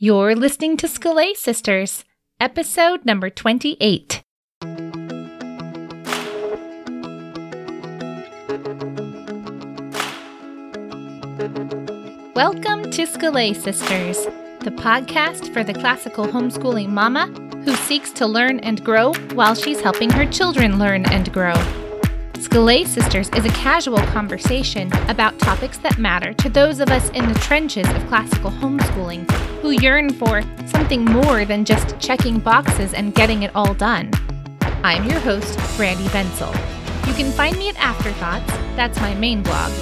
You're listening to Scholé Sisters, episode number 28. Welcome to Scholé Sisters, the podcast for the classical homeschooling mama who seeks to learn and grow while she's helping her children learn and grow. Scholé Sisters is a casual conversation about topics that matter to those of us in the trenches of classical homeschooling who yearn for something more than just checking boxes and getting it all done. I'm your host, Brandy Vencel. You can find me at Afterthoughts, that's my main blog,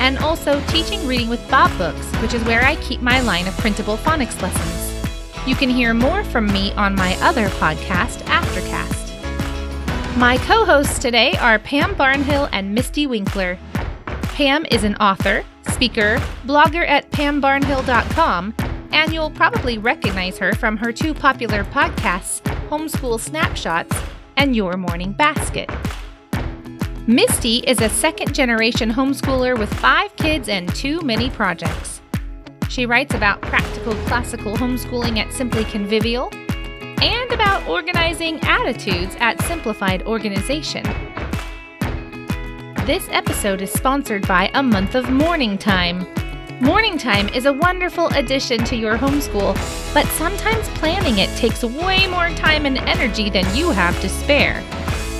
and also Teaching Reading with Bob Books, which is where I keep my line of printable phonics lessons. You can hear more from me on my other podcast, Aftercast. My co hosts today are Pam Barnhill and Mystie Winckler. Pam is an author, speaker, blogger at pambarnhill.com, and you'll probably recognize her from her two popular podcasts, Homeschool Snapshots and Your Morning Basket. Misty is a second generation homeschooler with five kids and two mini projects. She writes about practical classical homeschooling at Simply Convivial and about organizing attitudes at Simplified Organization. This episode is sponsored by a month of Morning Time. Morning Time is a wonderful addition to your homeschool, but sometimes planning it takes way more time and energy than you have to spare.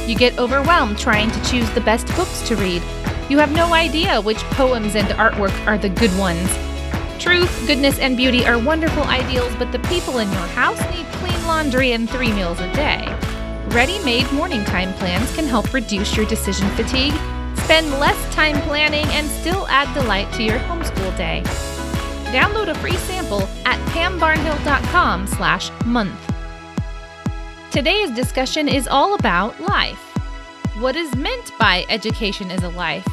You get overwhelmed trying to choose the best books to read. You have no idea which poems and artwork are the good ones. Truth, goodness, and beauty are wonderful ideals, but the people in your house need laundry and three meals a day. Ready made morning time plans can help reduce your decision fatigue, spend less time planning, and still add delight to your homeschool day. Download a free sample at pambarnhill.com slash month. Today's discussion is all about life. What is meant by education is a life?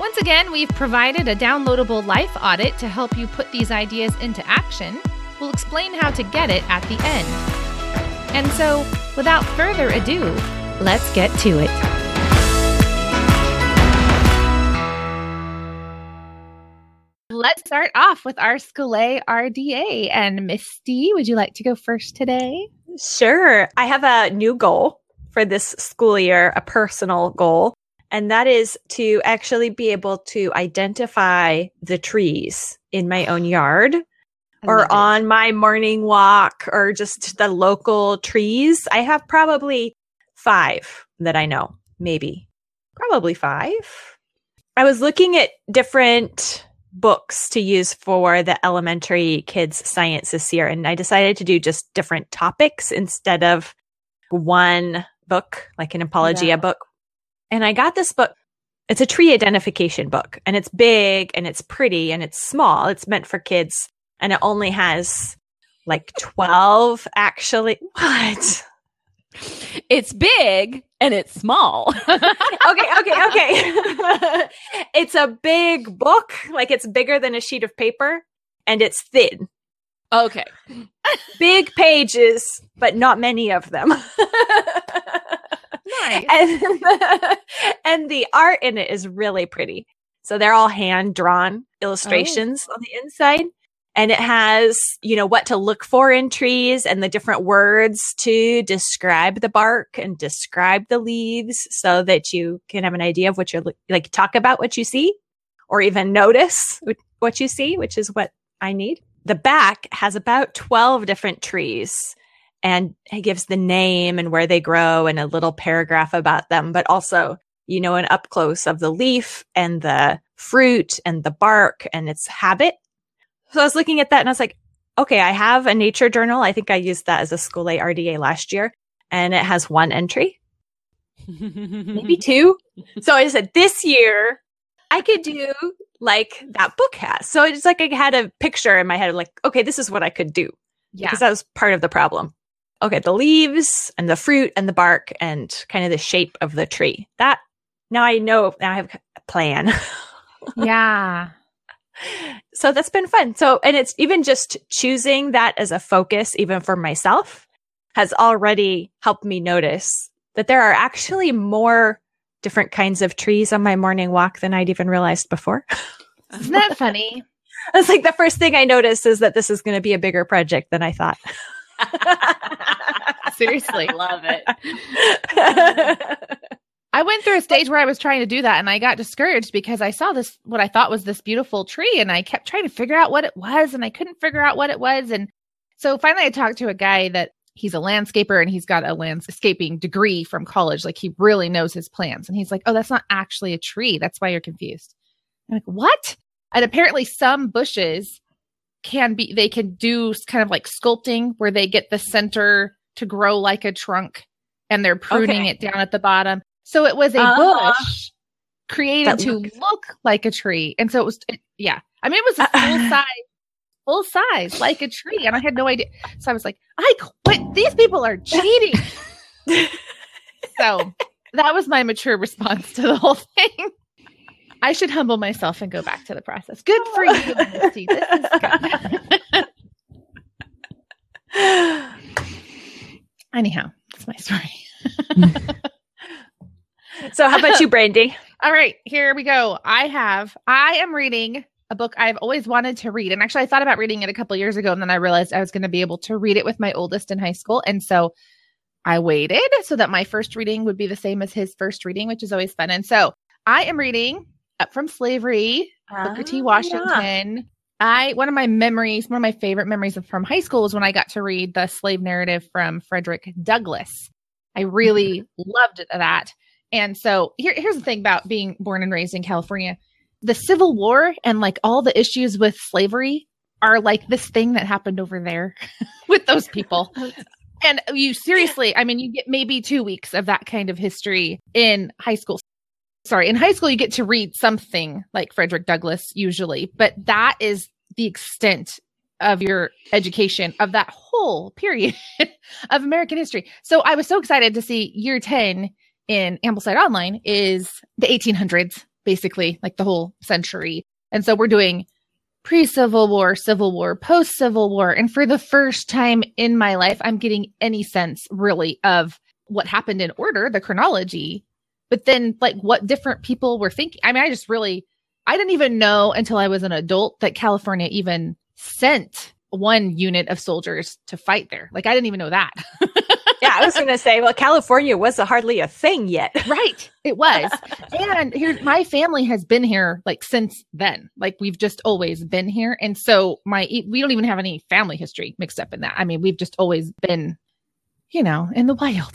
Once again, we've provided a downloadable life audit to help you put these ideas into action. We'll explain how to get it at the end. And so, without further ado, let's get to it. Let's start off with our Scholé RDA. And Mystie, would you like to go first today? Sure. I have a new goal for this school year, a personal goal and that is to actually be able to identify the trees in my own yard or on my morning walk or just the local trees. I have probably five that I know, maybe, probably five. I was looking at different books to use for the elementary kids science this year, and I decided to do just different topics instead of one book, like an apologia yeah. book and I got this book. It's a tree identification book and it's big and it's pretty and it's small. It's meant for kids and it only has like 12 actually. What? It's big and it's small. okay, okay, okay. it's a big book, like it's bigger than a sheet of paper and it's thin. Okay. big pages, but not many of them. Nice. And the, and the art in it is really pretty. So they're all hand drawn oh. illustrations oh. on the inside. And it has, you know, what to look for in trees and the different words to describe the bark and describe the leaves so that you can have an idea of what you're like, talk about what you see or even notice what you see, which is what I need. The back has about 12 different trees and it gives the name and where they grow and a little paragraph about them, but also, you know, an up close of the leaf and the fruit and the bark and its habit. So I was looking at that and I was like, okay, I have a nature journal. I think I used that as a scholé RDA last year and it has one entry, maybe two. So I said this year I could do like that book has. So it's like I had a picture in my head, like, okay, this is what I could do. Yeah. Because that was part of the problem okay, the leaves and the fruit and the bark and kind of the shape of the tree. That now I know, now I have a plan. yeah. So that's been fun. So, and it's even just choosing that as a focus, even for myself, has already helped me notice that there are actually more different kinds of trees on my morning walk than I'd even realized before. Isn't that funny? It's like, the first thing I noticed is that this is going to be a bigger project than I thought. Seriously. Love it. I went through a stage where I was trying to do that and I got discouraged because I saw this, what I thought was this beautiful tree and I kept trying to figure out what it was and I couldn't figure out what it was. And so finally I talked to a guy that he's a landscaper and he's got a landscaping degree from college. Like he really knows his plants. And he's like, oh, that's not actually a tree. That's why you're confused. I'm like, what? And apparently some bushes can be, they can do kind of like sculpting where they get the center to grow like a trunk and they're pruning Okay. it down at the bottom. So it was a Uh-huh. bush created to looked- look like a tree. And so it was, it, yeah. I mean, it was a full size, full size, like a tree. And I had no idea. So I was like, I quit. These people are cheating. so that was my mature response to the whole thing. I should humble myself and go back to the process. Good for you, Mystie. This is good. Anyhow, that's my story. So, how about you, Brandy? All right, here we go. I have, I am reading a book I've always wanted to read. And actually, I thought about reading it a couple years ago, and then I realized I was going to be able to read it with my oldest in high school. And so I waited so that my first reading would be the same as his first reading, which is always fun. And so I am reading Up from Slavery, Booker T. Ah, Washington. I one of my memories, one of my favorite memories of, from high school was when I got to read the slave narrative from Frederick Douglass. I really loved that. And so here, here's the thing about being born and raised in California. The Civil War and like all the issues with slavery are like this thing that happened over there with those people. And you seriously, I mean, you get maybe two weeks of that kind of history in high school. Sorry, in high school, you get to read something like Frederick Douglass usually, but that is the extent of your education of that whole period of American history. So I was so excited to see year 10 in Ambleside Online is the 1800s, basically, like the whole century. And so we're doing pre Civil War, Civil War, post Civil War. And for the first time in my life, I'm getting any sense really of what happened in order, the chronology, but then like what different people were thinking. I mean, I just really, I didn't even know until I was an adult that California even sent one unit of soldiers to fight there. Like, I didn't even know that. Yeah, I was going to say, well, California was a hardly a thing yet. right. It was. and here, my family has been here like since then. Like, we've just always been here. And so, my, e, we don't even have any family history mixed up in that. I mean, we've just always been, you know, in the wild.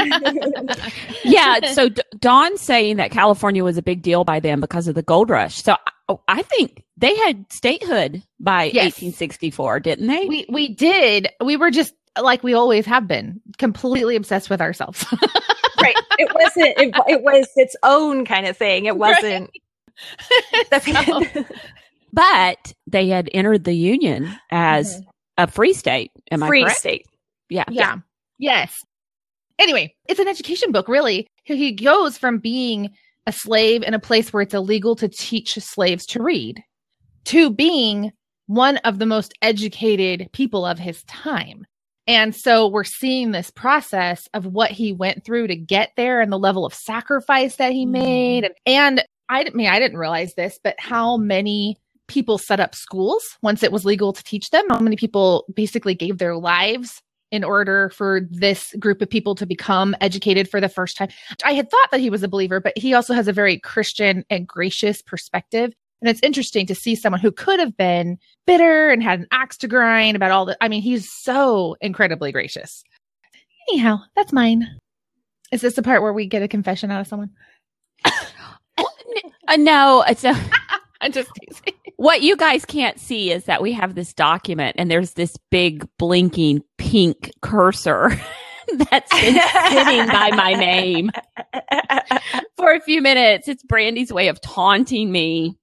yeah. So D- Dawn's saying that California was a big deal by them because of the gold rush. So I, oh, I think they had statehood by Yes. 1864, didn't they? we, we did. We were just like we always have been completely obsessed with ourselves. right. It wasn't, it, it was its own kind of thing. It wasn't. the- but they had entered the Union as mm-hmm. a free state. Am I free correct? state. Yeah. Yeah. Yes. Anyway, it's an education book, really. He- He goes from being a slave in a place where it's illegal to teach slaves to read to being one of the most educated people of his time. And so we're seeing this process of what he went through to get there and the level of sacrifice that he Mhm. made. And, and I I mean I didn't realize this, but how many people set up schools once it was legal to teach them? How many people basically gave their lives in order for this group of people to become educated for the first time. I had thought that he was a believer, but he also has a very Christian and gracious perspective. And it's interesting to see someone who could have been bitter and had an axe to grind about all the, I mean, he's so incredibly gracious. Anyhow, that's mine. Is this the part where we get a confession out of someone? Uh, no, it's a, I'm just teasing. what you guys can't see is that we have this document and there's this big blinking pink cursor that's been sitting by my name for a few minutes. It's Brandy's way of taunting me.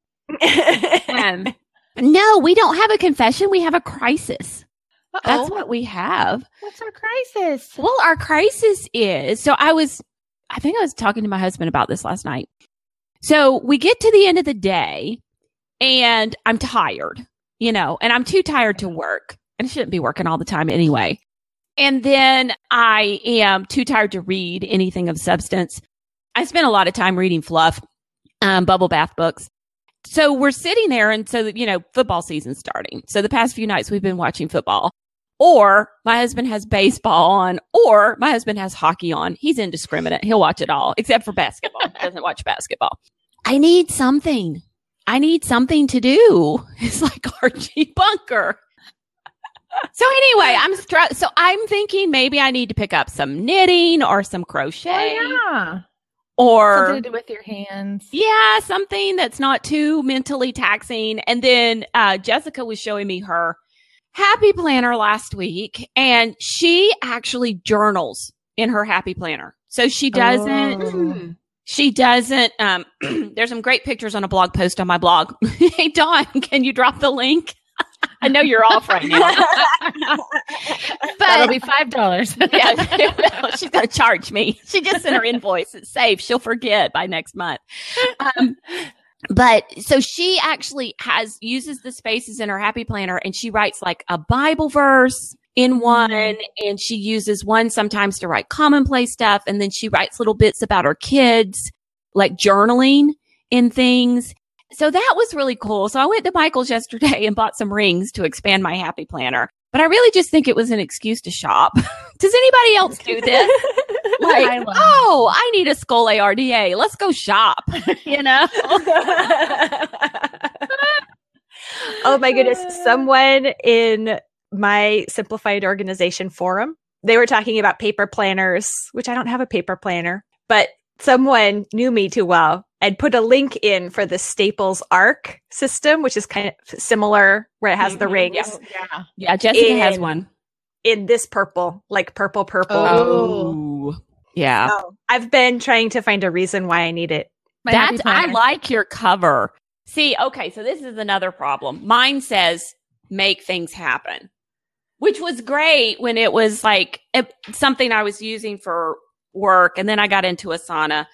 Um, no, we don't have a confession. We have a crisis. That's Uh-oh. what we have. What's our crisis? Well, our crisis is so I was, I think I was talking to my husband about this last night. So we get to the end of the day and I'm tired, you know, and I'm too tired to work and I shouldn't be working all the time anyway. And then I am too tired to read anything of substance. I spent a lot of time reading fluff, um, bubble bath books. So we're sitting there and so, you know, football season's starting. So the past few nights we've been watching football or my husband has baseball on or my husband has hockey on. He's indiscriminate. He'll watch it all except for basketball. He doesn't watch basketball. I need something. I need something to do. It's like Archie Bunker. So anyway, I'm str- so I'm thinking maybe I need to pick up some knitting or some crochet Oh, yeah. Or Something to do with your hands. yeah, something that's not too mentally taxing. And then uh, Jessica was showing me her happy planner last week, and she actually journals in her happy planner. So she doesn't. Oh. She doesn't. Um, there's some great pictures on a blog post on my blog. hey, Dawn, can you drop the link? I know you're off right now, but That'll be five dollars. yeah, she's going to charge me. She just sent her invoice. It's safe. She'll forget by next month. Um, but so she actually has uses the spaces in her happy planner and she writes like a Bible verse in one and she uses one sometimes to write commonplace stuff. And then she writes little bits about her kids, like journaling in things. So that was really cool. So I went to Michael's yesterday and bought some rings to expand my happy planner. But I really just think it was an excuse to shop. Does anybody else do this? Like, I oh, I need a Scholé RDA. Let's go shop. You know? oh my goodness. Someone in my simplified organization forum, they were talking about paper planners, which I don't have a paper planner, but someone knew me too well and put a link in for the Staples ARC system, which is kind of similar where it has the Mhm, rings yeah. Yeah, Jessica has one. in this purple, like purple, purple. Oh. Yeah. Oh, I've been trying to find a reason why I need it. My That's I like your cover. See, okay, so this is another problem. Mine says make things happen. Which was great when it was like it, something I was using for work and then I got into Asana.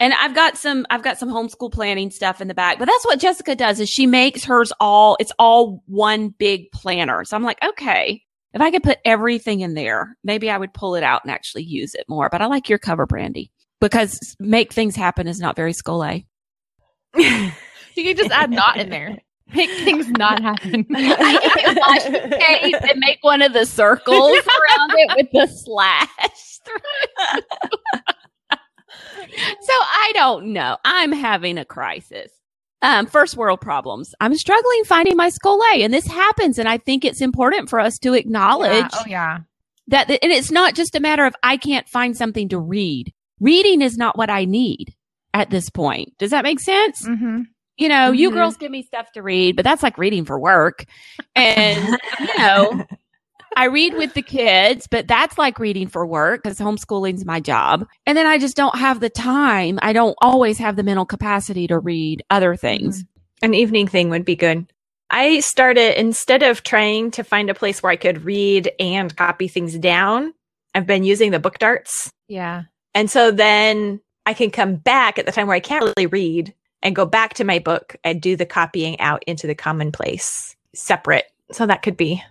And I've got some I've got some homeschool planning stuff in the back. But that's what Jessica does is she makes hers all it's all one big planner. So I'm like, okay, if I could put everything in there, maybe I would pull it out and actually use it more. But I like your cover, Brandy, because make things happen is not very scholé. You can just add not in there. Make things not happen. I can wash the and make one of the circles around it with the slash through. so I don't know. I'm having a crisis. Um, first world problems. I'm struggling finding my scholé, and this happens. And I think it's important for us to acknowledge Yeah. Oh yeah. that, and it's not just a matter of I can't find something to read. Reading is not what I need at this point. Does that make sense? Mm-hmm. you know, you Mhm. girls give me stuff to read, but that's like reading for work. And, you know, I read with the kids, but that's like reading for work because homeschooling's my job. And then I just don't have the time. I don't always have the mental capacity to read other things. Mm-hmm. An evening thing would be good. I started instead of trying to find a place where I could read and copy things down, I've been using the book darts. Yeah. And so then I can come back at the time where I can't really read and go back to my book and do the copying out into the commonplace separate. So that could be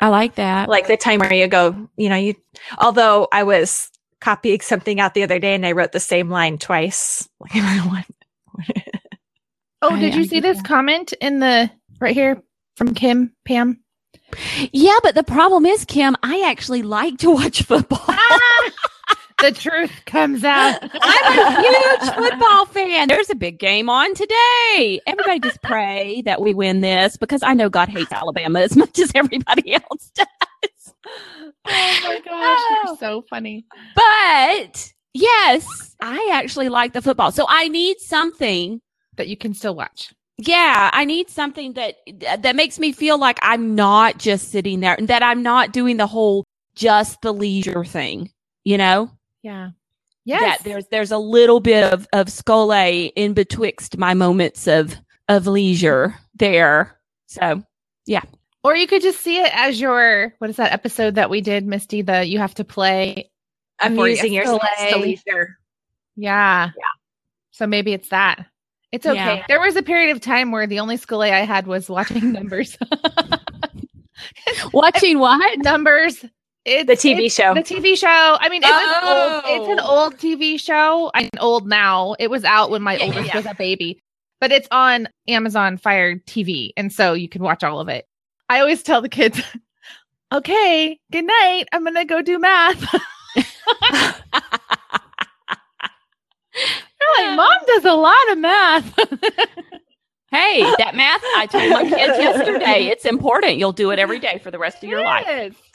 I like that. like the time where you go, you know, you, although I was copying something out the other day and I wrote the same line twice. Like, everyone. Oh, I- did you I see get this that. comment in the right here from Kim Pam? yeah, but the problem is, Kim, I actually like to watch football. the truth comes out. I'm a huge football fan. There's a big game on today. Everybody just pray that we win this because I know God hates Alabama as much as everybody else does. Oh my gosh, you're so funny. But yes, I actually like the football. So I need something. That you can still watch. Yeah, I need something that that makes me feel like I'm not just sitting there and that I'm not doing the whole just the leisure thing, you know? Yeah. that there's there's a little bit of of scholé in betwixt my moments of of leisure there. So yeah. or you could just see it as your what is that episode that we did, Mystie? The you have to play. I'm using to leisure. Yeah. Yeah. So maybe it's that. It's okay. Yeah. There was a period of time where the only school I had was watching numbers. watching what? numbers. It's, The TV it's- show. The TV show. I mean, it's, an old, it's an Oh. old TV show. I'm old now. It was out when my Yeah, yeah, oldest yeah. was a baby. but it's on Amazon Fire TV. And so you can watch all of it. I always tell the kids, okay, good night. I'm going to go do math. They're like, mom does a lot of math. Hey, that math I told my kids yesterday, it's important. You'll do it every day for the rest of your life.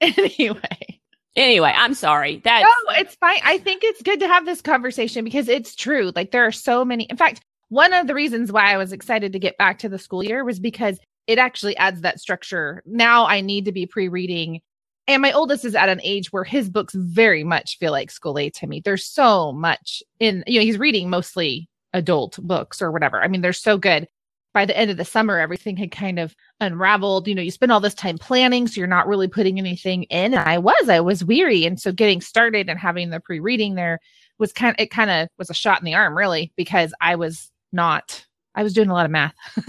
anyway. Anyway, I'm sorry. That's No, it's fine. I think it's good to have this conversation because it's true. Like there are so many. In fact, one of the reasons why I was excited to get back to the school year was because it actually adds that structure. Now I need to be pre-reading and my oldest is at an age where his books very much feel like scholé to me. There's so much in, you know, he's reading mostly adult books or whatever. I mean, they're so good. By the end of the summer, everything had kind of unraveled. You know, you spend all this time planning, so you're not really putting anything in. And I was, I was weary. And so getting started and having the pre reading there was kind of, it kind of was a shot in the arm, really, because I was not, I was doing a lot of math.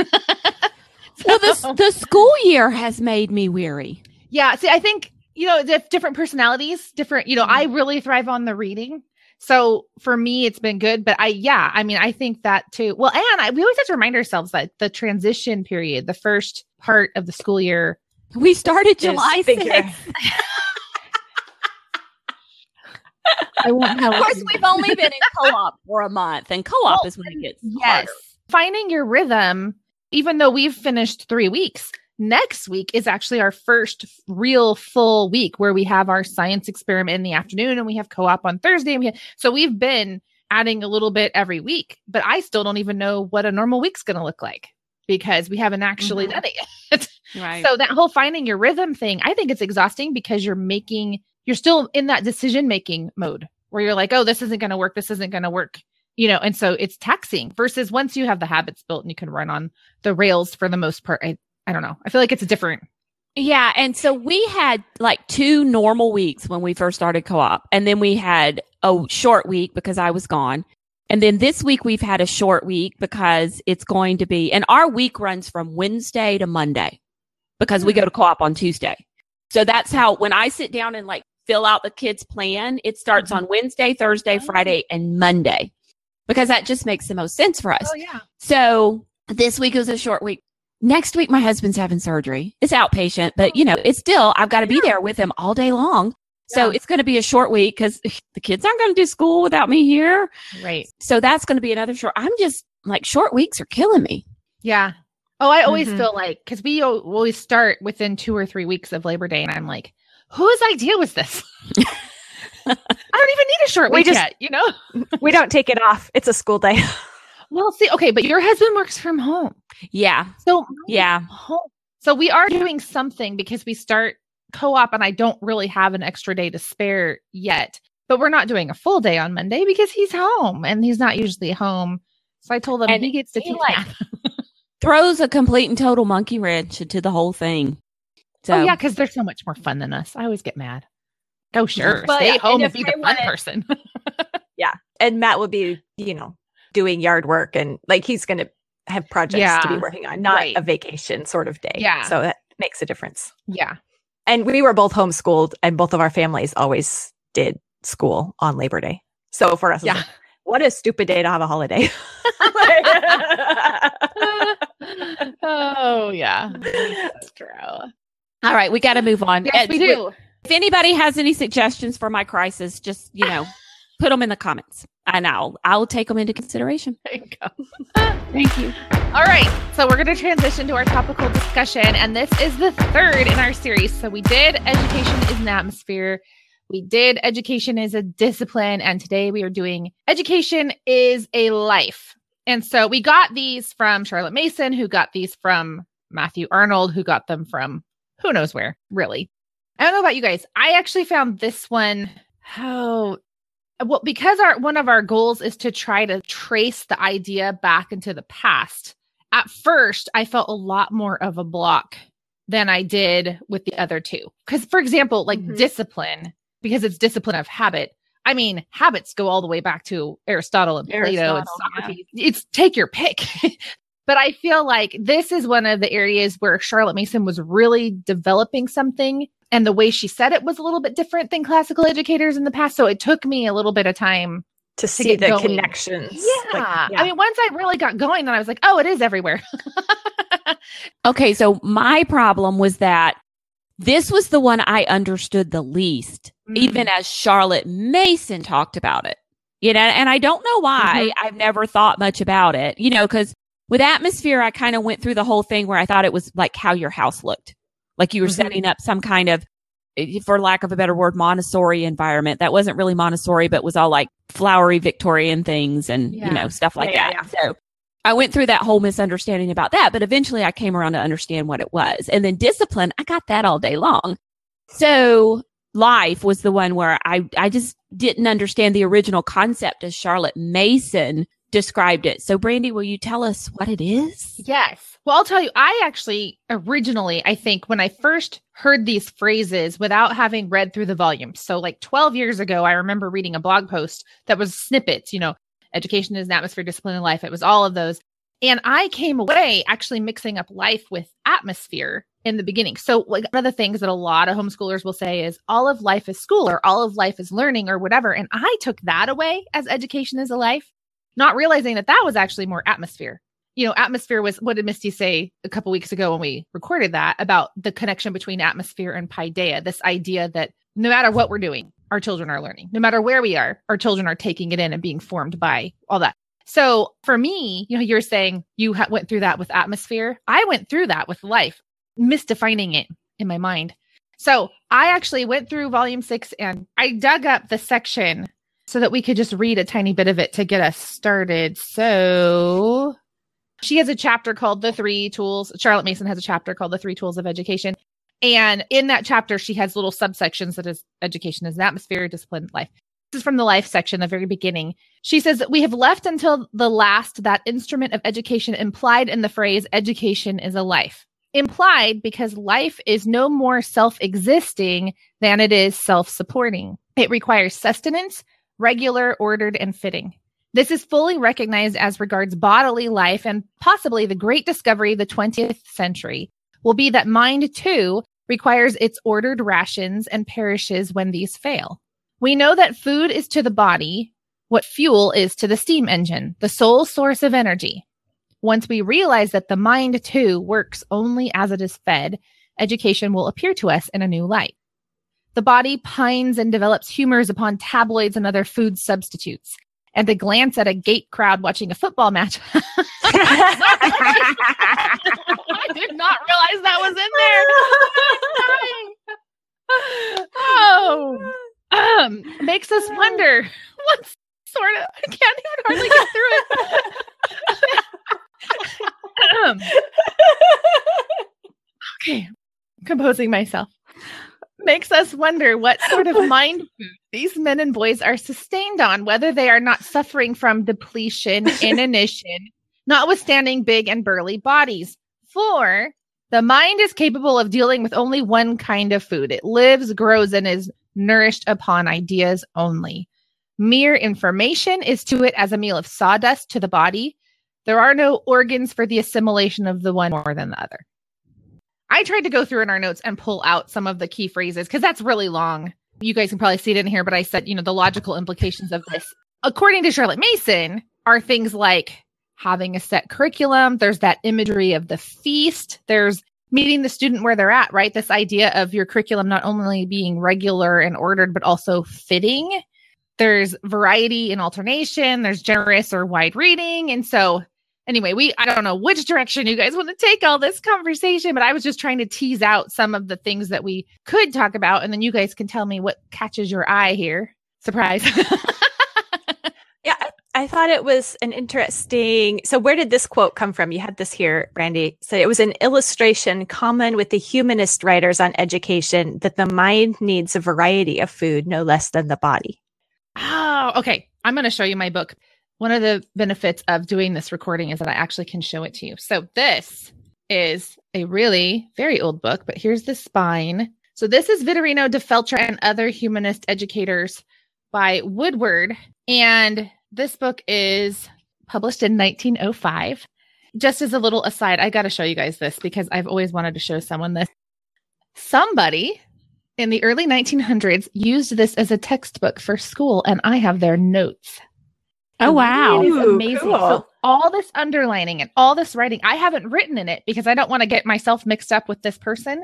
well, the, the school year has made me weary. Yeah. See, I think you know, different personalities, different, you know, mm-hmm. I really thrive on the reading. So for me, it's been good. But I, yeah, I mean, I think that too. Well, and I, we always have to remind ourselves that the transition period, the first part of the school year, we started July 6th. I won't have. Of course, we've only been in co-op for a month, and co-op well, is when it gets yes. Harder. Finding your rhythm, even though we've finished three weeks, next week is actually our first real full week where we have our science experiment in the afternoon and we have co-op on Thursday. And we have, so we've been adding a little bit every week, but I still don't even know what a normal week's going to look like because we haven't actually mm-hmm. done it yet. right. So that whole finding your rhythm thing, I think it's exhausting because you're making, you're still in that decision making mode where you're like, oh, this isn't going to work. This isn't going to work. You know, and so it's taxing versus once you have the habits built and you can run on the rails for the most part, I, I don't know. I feel like it's a different. Yeah. And so we had like two normal weeks when we first started co op. And then we had a short week because I was gone. And then this week we've had a short week because it's going to be, and our week runs from Wednesday to Monday because we go to co op on Tuesday. So that's how, when I sit down and like fill out the kids' plan, it starts mm-hmm. on Wednesday, Thursday, oh. Friday, and Monday because that just makes the most sense for us. Oh, yeah. So this week was a short week next week my husband's having surgery. It's outpatient, but you know, it's still I've got to be there with him all day long. So yeah. it's going to be a short week because the kids aren't going to do school without me here. Right. So that's going to be another short. I'm just like short weeks are killing me. Yeah. Oh, I always mm-hmm. feel like because we always start within two or three weeks of Labor Day, and I'm like, whose idea was this? I don't even need a short we week just, yet. You know, we don't take it off. It's a school day. Well, see, okay, but your husband works from home. Yeah. So yeah. Home. So we are doing something because we start co-op and I don't really have an extra day to spare yet. But we're not doing a full day on Monday because he's home and he's not usually home. So I told him and he gets to he like throws a complete and total monkey wrench into the whole thing. So oh, yeah, because they're so much more fun than us. I always get mad. Go sure, but, stay home and be the fun person. yeah, and Matt would be, you know, doing yard work and like he's going to have projects yeah, to be working on, not right. a vacation sort of day. Yeah. So that makes a difference. Yeah. And we were both homeschooled and both of our families always did school on Labor Day. So for us, yeah. what a stupid day to have a holiday. oh yeah. That's true. All right, we got to move on. Yes, uh, we do. If anybody has any suggestions for my crisis, just, you know, put them in the comments and I'll I'll take them into consideration. There you go. Thank you. All right, so we're going to transition to our topical discussion, and this is the third in our series. So we did education is an atmosphere. We did education is a discipline, and today we are doing education is a life. And so we got these from Charlotte Mason, who got these from Matthew Arnold, who got them from who knows where, really. I don't know about you guys. I actually found this one. Oh, well because our one of our goals is to try to trace the idea back into the past. At first i felt a lot more of a block than i did with the other two. Because for example like mm-hmm. discipline because it's discipline of habit. I mean habits go all the way back to aristotle and aristotle, plato and socrates yeah. it's take your pick. But i feel like this is one of the areas where charlotte mason was really developing something and the way she said it was a little bit different than classical educators in the past. So it took me a little bit of time to see the going. connections. Yeah. Like, yeah. I mean, once I really got going, then I was like, oh, it is everywhere. okay. So my problem was that this was the one I understood the least, mm-hmm. even as Charlotte Mason talked about it. You know, and I don't know why mm-hmm. I've never thought much about it, you know, because with atmosphere, I kind of went through the whole thing where I thought it was like how your house looked. Like you were mm-hmm. setting up some kind of for lack of a better word, Montessori environment. That wasn't really Montessori, but was all like flowery Victorian things and, yeah. you know, stuff like yeah, that. Yeah, so I went through that whole misunderstanding about that, but eventually I came around to understand what it was. And then discipline, I got that all day long. So life was the one where I, I just didn't understand the original concept as Charlotte Mason described it. So Brandy, will you tell us what it is? Yes. Well, I'll tell you, I actually originally, I think when I first heard these phrases without having read through the volumes. So like 12 years ago, I remember reading a blog post that was snippets, you know, education is an atmosphere, discipline, in life. It was all of those. And I came away actually mixing up life with atmosphere in the beginning. So, like, one of the things that a lot of homeschoolers will say is all of life is school or all of life is learning or whatever. And I took that away as education is a life, not realizing that that was actually more atmosphere. You know, atmosphere was what did Mystie say a couple weeks ago when we recorded that about the connection between atmosphere and paideia, this idea that no matter what we're doing, our children are learning. No matter where we are, our children are taking it in and being formed by all that. So for me, you know, you're saying you ha- went through that with atmosphere. I went through that with life, misdefining it in my mind. So I actually went through volume six and I dug up the section so that we could just read a tiny bit of it to get us started. So she has a chapter called The Three Tools. Charlotte Mason has a chapter called The Three Tools of Education. And in that chapter, she has little subsections that is education is an atmosphere, discipline, life. This is from the life section, the very beginning. She says we have left until the last that instrument of education implied in the phrase education is a life. Implied because life is no more self existing than it is self supporting. It requires sustenance, regular, ordered, and fitting. This is fully recognized as regards bodily life, and possibly the great discovery of the 20th century will be that mind too requires its ordered rations and perishes when these fail. We know that food is to the body what fuel is to the steam engine, the sole source of energy. Once we realize that the mind too works only as it is fed, education will appear to us in a new light. The body pines and develops humors upon tabloids and other food substitutes. And to glance at a gate crowd watching a football match. I did not realize that was in there. oh, um, makes us wonder what sort of. I can't even hardly get through it. um, okay, composing myself makes us wonder what sort of mind food these men and boys are sustained on, whether they are not suffering from depletion, inanition, notwithstanding big and burly bodies. For the mind is capable of dealing with only one kind of food. It lives, grows, and is nourished upon ideas only. Mere information is to it as a meal of sawdust to the body. There are no organs for the assimilation of the one more than the other. I tried to go through in our notes and pull out some of the key phrases because that's really long. You guys can probably see it in here, but I said, you know, the logical implications of this, according to Charlotte Mason, are things like having a set curriculum. There's that imagery of the feast. There's meeting the student where they're at, right? This idea of your curriculum not only being regular and ordered, but also fitting. There's variety and alternation. There's generous or wide reading. And so anyway, we I don't know which direction you guys want to take all this conversation, but I was just trying to tease out some of the things that we could talk about, and then you guys can tell me what catches your eye here. Surprise. yeah, I thought it was an interesting. So, where did this quote come from? You had this here, Brandy. So, it was an illustration common with the humanist writers on education that the mind needs a variety of food no less than the body. Oh, okay. I'm going to show you my book one of the benefits of doing this recording is that I actually can show it to you. So this is a really very old book, but here's the spine. So this is Vittorino da Feltre and other humanist educators by Woodward. And this book is published in 1905. Just as a little aside, I got to show you guys this because I've always wanted to show someone this. Somebody in the early 1900s used this as a textbook for school, and I have their notes Oh wow. It is Ooh, amazing. cool. So all this underlining and all this writing, I haven't written in it because I don't want to get myself mixed up with this person.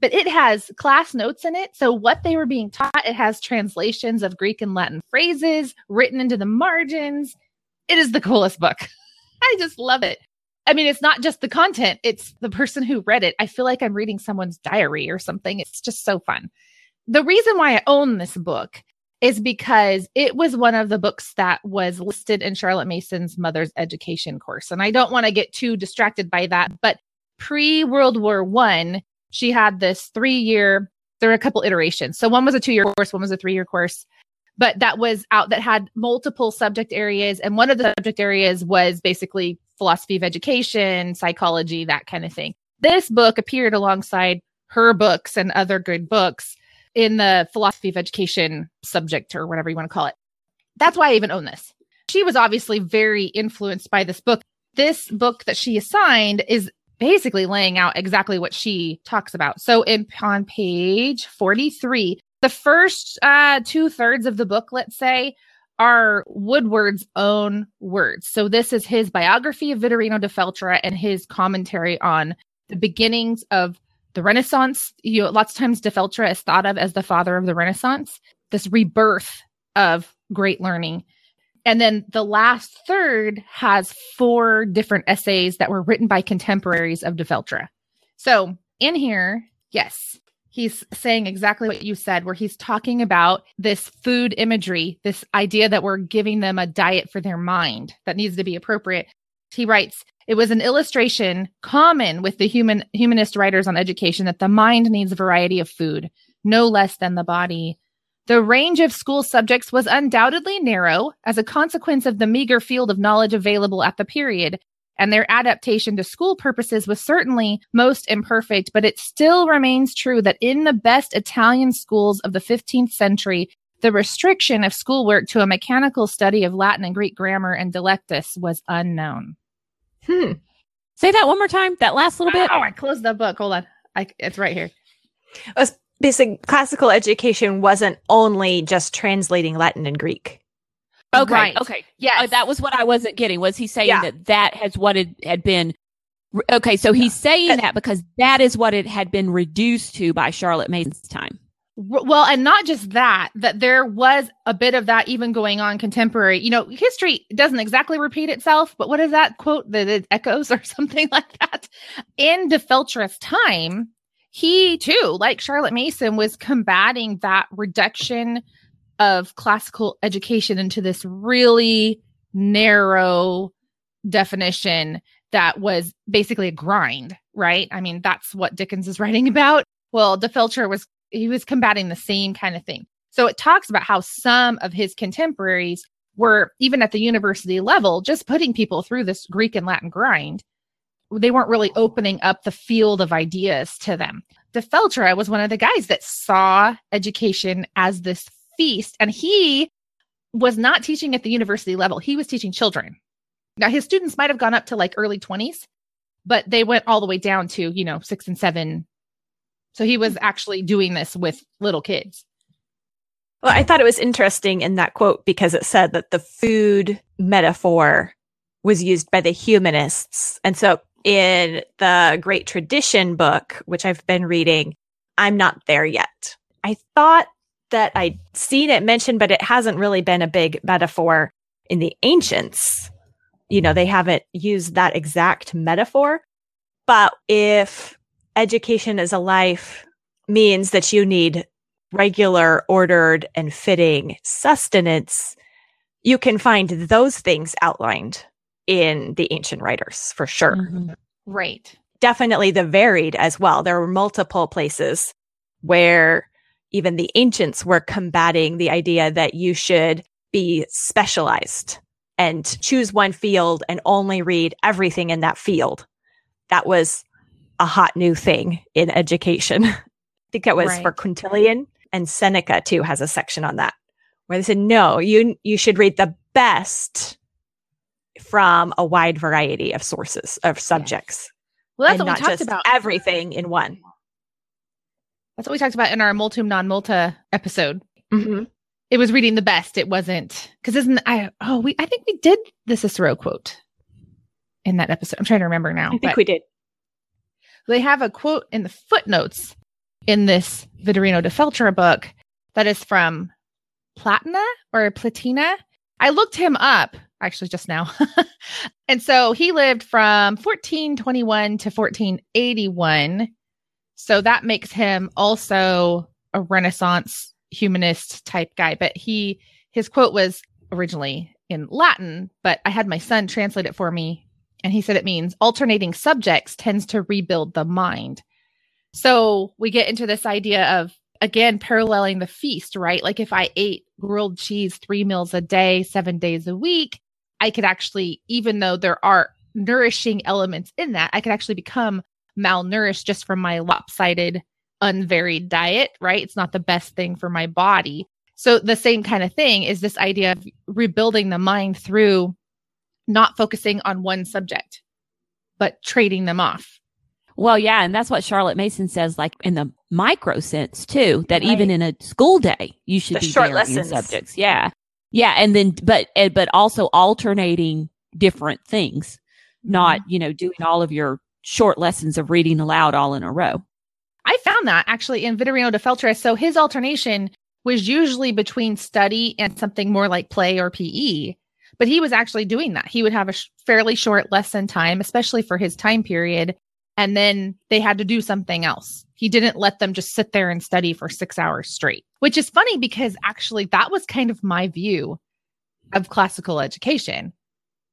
But it has class notes in it. So what they were being taught, it has translations of Greek and Latin phrases written into the margins. It is the coolest book. I just love it. I mean, it's not just the content, it's the person who read it. I feel like I'm reading someone's diary or something. It's just so fun. The reason why I own this book is because it was one of the books that was listed in Charlotte Mason's mother's education course. And I don't want to get too distracted by that, but pre World War One, she had this three year, there were a couple iterations. So one was a two year course, one was a three year course, but that was out that had multiple subject areas. And one of the subject areas was basically philosophy of education, psychology, that kind of thing. This book appeared alongside her books and other good books in the philosophy of education subject or whatever you want to call it. That's why I even own this. She was obviously very influenced by this book. This book that she assigned is basically laying out exactly what she talks about. So in on page 43, the first uh, two thirds of the book, let's say, are Woodward's own words. So this is his biography of Vittorino da Feltre and his commentary on the beginnings of the Renaissance. You know, lots of times da Feltre is thought of as the father of the Renaissance, this rebirth of great learning. And then the last third has four different essays that were written by contemporaries of da Feltre. So in here, yes, he's saying exactly what you said, where he's talking about this food imagery, this idea that we're giving them a diet for their mind that needs to be appropriate. He writes, it was an illustration common with the human humanist writers on education that the mind needs a variety of food, no less than the body. The range of school subjects was undoubtedly narrow as a consequence of the meager field of knowledge available at the period, and their adaptation to school purposes was certainly most imperfect, but it still remains true that in the best Italian schools of the 15th century, the restriction of schoolwork to a mechanical study of Latin and Greek grammar and delectus was unknown. Hmm. Say that one more time. That last little bit. Oh, I closed the book. Hold on. I, it's right here. Was basic classical education wasn't only just translating Latin and Greek. Okay. Right. Okay. Yes. Oh, that was what I wasn't getting. Was he saying Yeah. that that has what it had been? Okay, so he's saying Uh, that because that is what it had been reduced to by Charlotte Mason's time. Well, and not just that, that there was a bit of that even going on contemporary. You know, history doesn't exactly repeat itself, but what is that quote that it echoes or something like that? In da Feltre's time, he too, like Charlotte Mason, was combating that reduction of classical education into this really narrow definition that was basically a grind, right? I mean, that's what Dickens is writing about. Well, De was he was combating the same kind of thing. So it talks about how some of his contemporaries were even at the university level just putting people through this Greek and Latin grind. They weren't really opening up the field of ideas to them. Da Feltre was one of the guys that saw education as this feast and he was not teaching at the university level. He was teaching children. Now his students might have gone up to like early 20s, but they went all the way down to, you know, 6 and 7 so he was actually doing this with little kids. Well, I thought it was interesting in that quote because it said that the food metaphor was used by the humanists. And so in the Great Tradition book, which I've been reading, I'm not there yet. I thought that I'd seen it mentioned, but it hasn't really been a big metaphor in the ancients. You know, they haven't used that exact metaphor. But if education as a life means that you need regular, ordered, and fitting sustenance, you can find those things outlined in the ancient writers for sure. Mm-hmm. Right. Definitely the varied as well. There were multiple places where even the ancients were combating the idea that you should be specialized and choose one field and only read everything in that field. That was a hot new thing in education. I think that was Right. for Quintilian and Seneca too has a section on that where they said, no, you, you should read the best from a wide variety of sources of subjects Well, that's what we talked just about. everything in one. That's what we talked about in our multum non multa episode. Mm-hmm. it was reading the best. It wasn't because isn't I oh we I think we did the Cicero quote in that episode. I'm trying to remember now. I think we did. They have a quote in the footnotes in this Vittorino da Feltre book that is from Platina or Platina. I looked him up actually just now. and so he lived from 1421 to 1481. So that makes him also a Renaissance humanist type guy. But he, his quote was originally in Latin, but I had my son translate it for me. And he said it means alternating subjects tends to rebuild the mind. So we get into this idea of, again, paralleling the feast, right? Like if I ate grilled cheese three meals a day, seven days a week, I could actually, even though there are nourishing elements in that, I could actually become malnourished just from my lopsided, unvaried diet, right? It's not the best thing for my body. So the same kind of thing is this idea of rebuilding the mind through not focusing on one subject, but trading them off. Well, yeah, and that's what Charlotte Mason says, like in the micro sense too, that right. even in a school day, you should the be short lessons subjects. Yeah, yeah, and then but eh, but also alternating different things, not mm-hmm. you know doing all of your short lessons of reading aloud all in a row. I found that actually in Vittorino da Feltre. So his alternation was usually between study and something more like play or PE. But he was actually doing that. He would have a sh- fairly short lesson time, especially for his time period. And then they had to do something else. He didn't let them just sit there and study for six hours straight, which is funny because actually that was kind of my view of classical education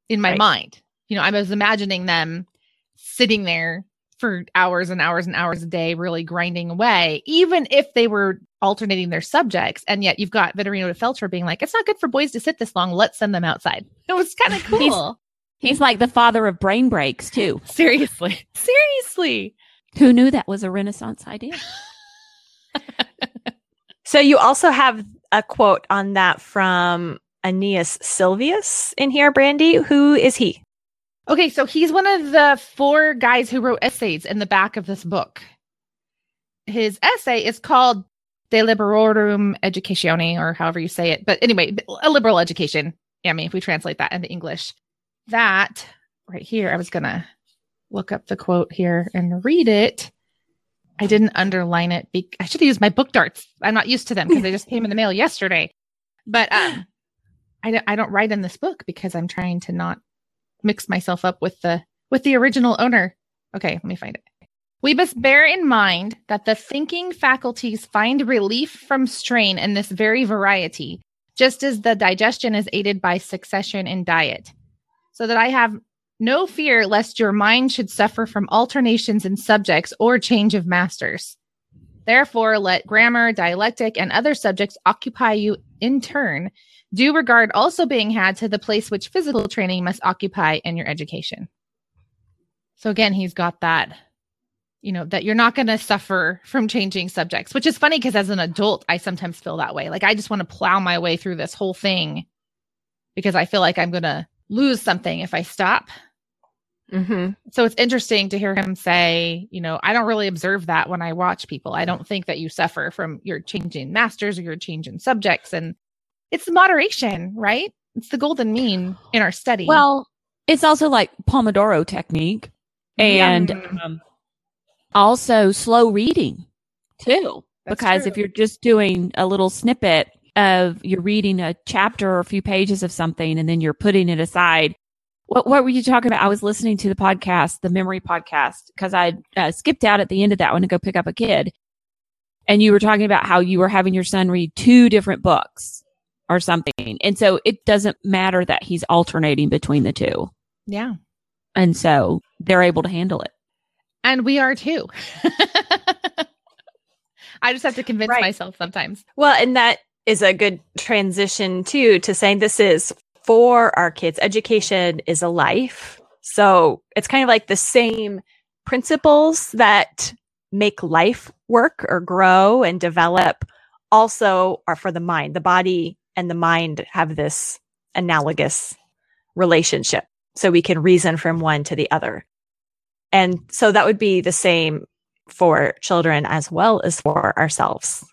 in my right. mind. You know, I was imagining them sitting there for hours and hours and hours a day, really grinding away, even if they were alternating their subjects. And yet you've got Vittorino da Feltre being like, it's not good for boys to sit this long. Let's send them outside. It was kind of cool. he's, he's like the father of brain breaks, too. Seriously. Seriously. Who knew that was a Renaissance idea? so you also have a quote on that from Aeneas Silvius in here, Brandy. Who is he? Okay, so he's one of the four guys who wrote essays in the back of this book. His essay is called De Liberorum Educatione, or however you say it. But anyway, a liberal education. I mean, if we translate that into English, that right here, I was going to look up the quote here and read it. I didn't underline it. Be- I should have used my book darts. I'm not used to them because they just came in the mail yesterday. But um, I don't, I don't write in this book because I'm trying to not mix myself up with the with the original owner. Okay, let me find it. We must bear in mind that the thinking faculties find relief from strain in this very variety, just as the digestion is aided by succession in diet. So that I have no fear lest your mind should suffer from alternations in subjects or change of masters. Therefore, let grammar, dialectic, and other subjects occupy you in turn. Due regard also being had to the place which physical training must occupy in your education. So again, he's got that, you know, that you're not going to suffer from changing subjects, which is funny because as an adult, I sometimes feel that way. Like I just want to plow my way through this whole thing because I feel like I'm going to lose something if I stop. Mm-hmm. So it's interesting to hear him say, you know, I don't really observe that when I watch people. I don't think that you suffer from your changing masters or your changing subjects. And it's the moderation, right? It's the golden mean in our study. Well, it's also like Pomodoro technique and um, also slow reading too. That's because true. if you're just doing a little snippet of you're reading a chapter or a few pages of something and then you're putting it aside what, what were you talking about? I was listening to the podcast, the memory podcast, because I uh, skipped out at the end of that one to go pick up a kid. And you were talking about how you were having your son read two different books or something. And so it doesn't matter that he's alternating between the two. Yeah. And so they're able to handle it. And we are too. I just have to convince right. myself sometimes. Well, and that is a good transition too to saying this is for our kids. Education is a life. So it's kind of like the same principles that make life work or grow and develop also are for the mind. The body and the mind have this analogous relationship. So we can reason from one to the other. And so that would be the same for children as well as for ourselves.